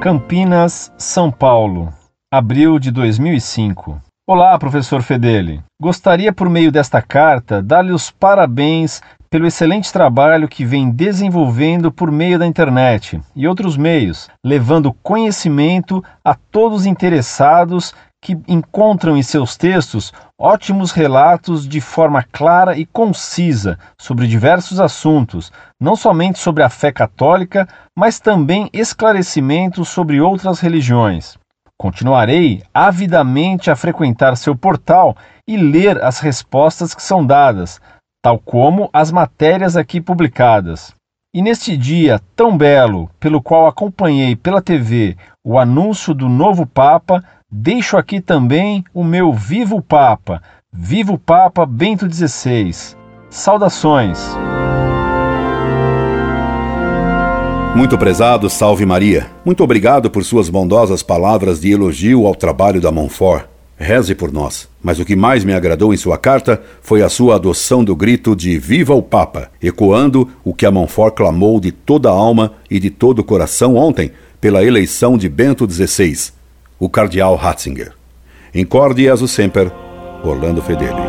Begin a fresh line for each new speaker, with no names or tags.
Campinas, São Paulo, abril de 2005. Olá, professor Fedeli. Gostaria, por meio desta carta, dar-lhe os parabéns pelo excelente trabalho que vem desenvolvendo por meio da internet e outros meios, levando conhecimento a todos os interessados que encontram em seus textos ótimos relatos de forma clara e concisa sobre diversos assuntos, não somente sobre a fé católica, mas também esclarecimentos sobre outras religiões. Continuarei avidamente a frequentar seu portal e ler as respostas que são dadas, tal como as matérias aqui publicadas. E neste dia tão belo, pelo qual acompanhei pela TV o anúncio do novo Papa, deixo aqui também o meu Vivo Papa, Vivo Papa Bento XVI. Saudações!
Muito prezado, salve Maria. Muito obrigado por suas bondosas palavras de elogio ao trabalho da Montfort. Reze por nós. Mas o que mais me agradou em sua carta foi a sua adoção do grito de Viva o Papa, ecoando o que a Montfort clamou de toda a alma e de todo o coração ontem pela eleição de Bento XVI, o cardeal Ratzinger. Incorde Jesus Semper, Orlando Fedeli.